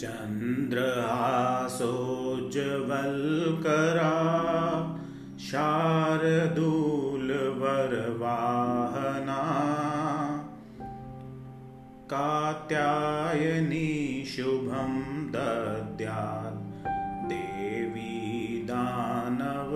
चन्द्रहासोज्ज्वल्करा शारदूलवरवाहना कात्यायनी शुभं दद्यात् देवी दानवघातिनी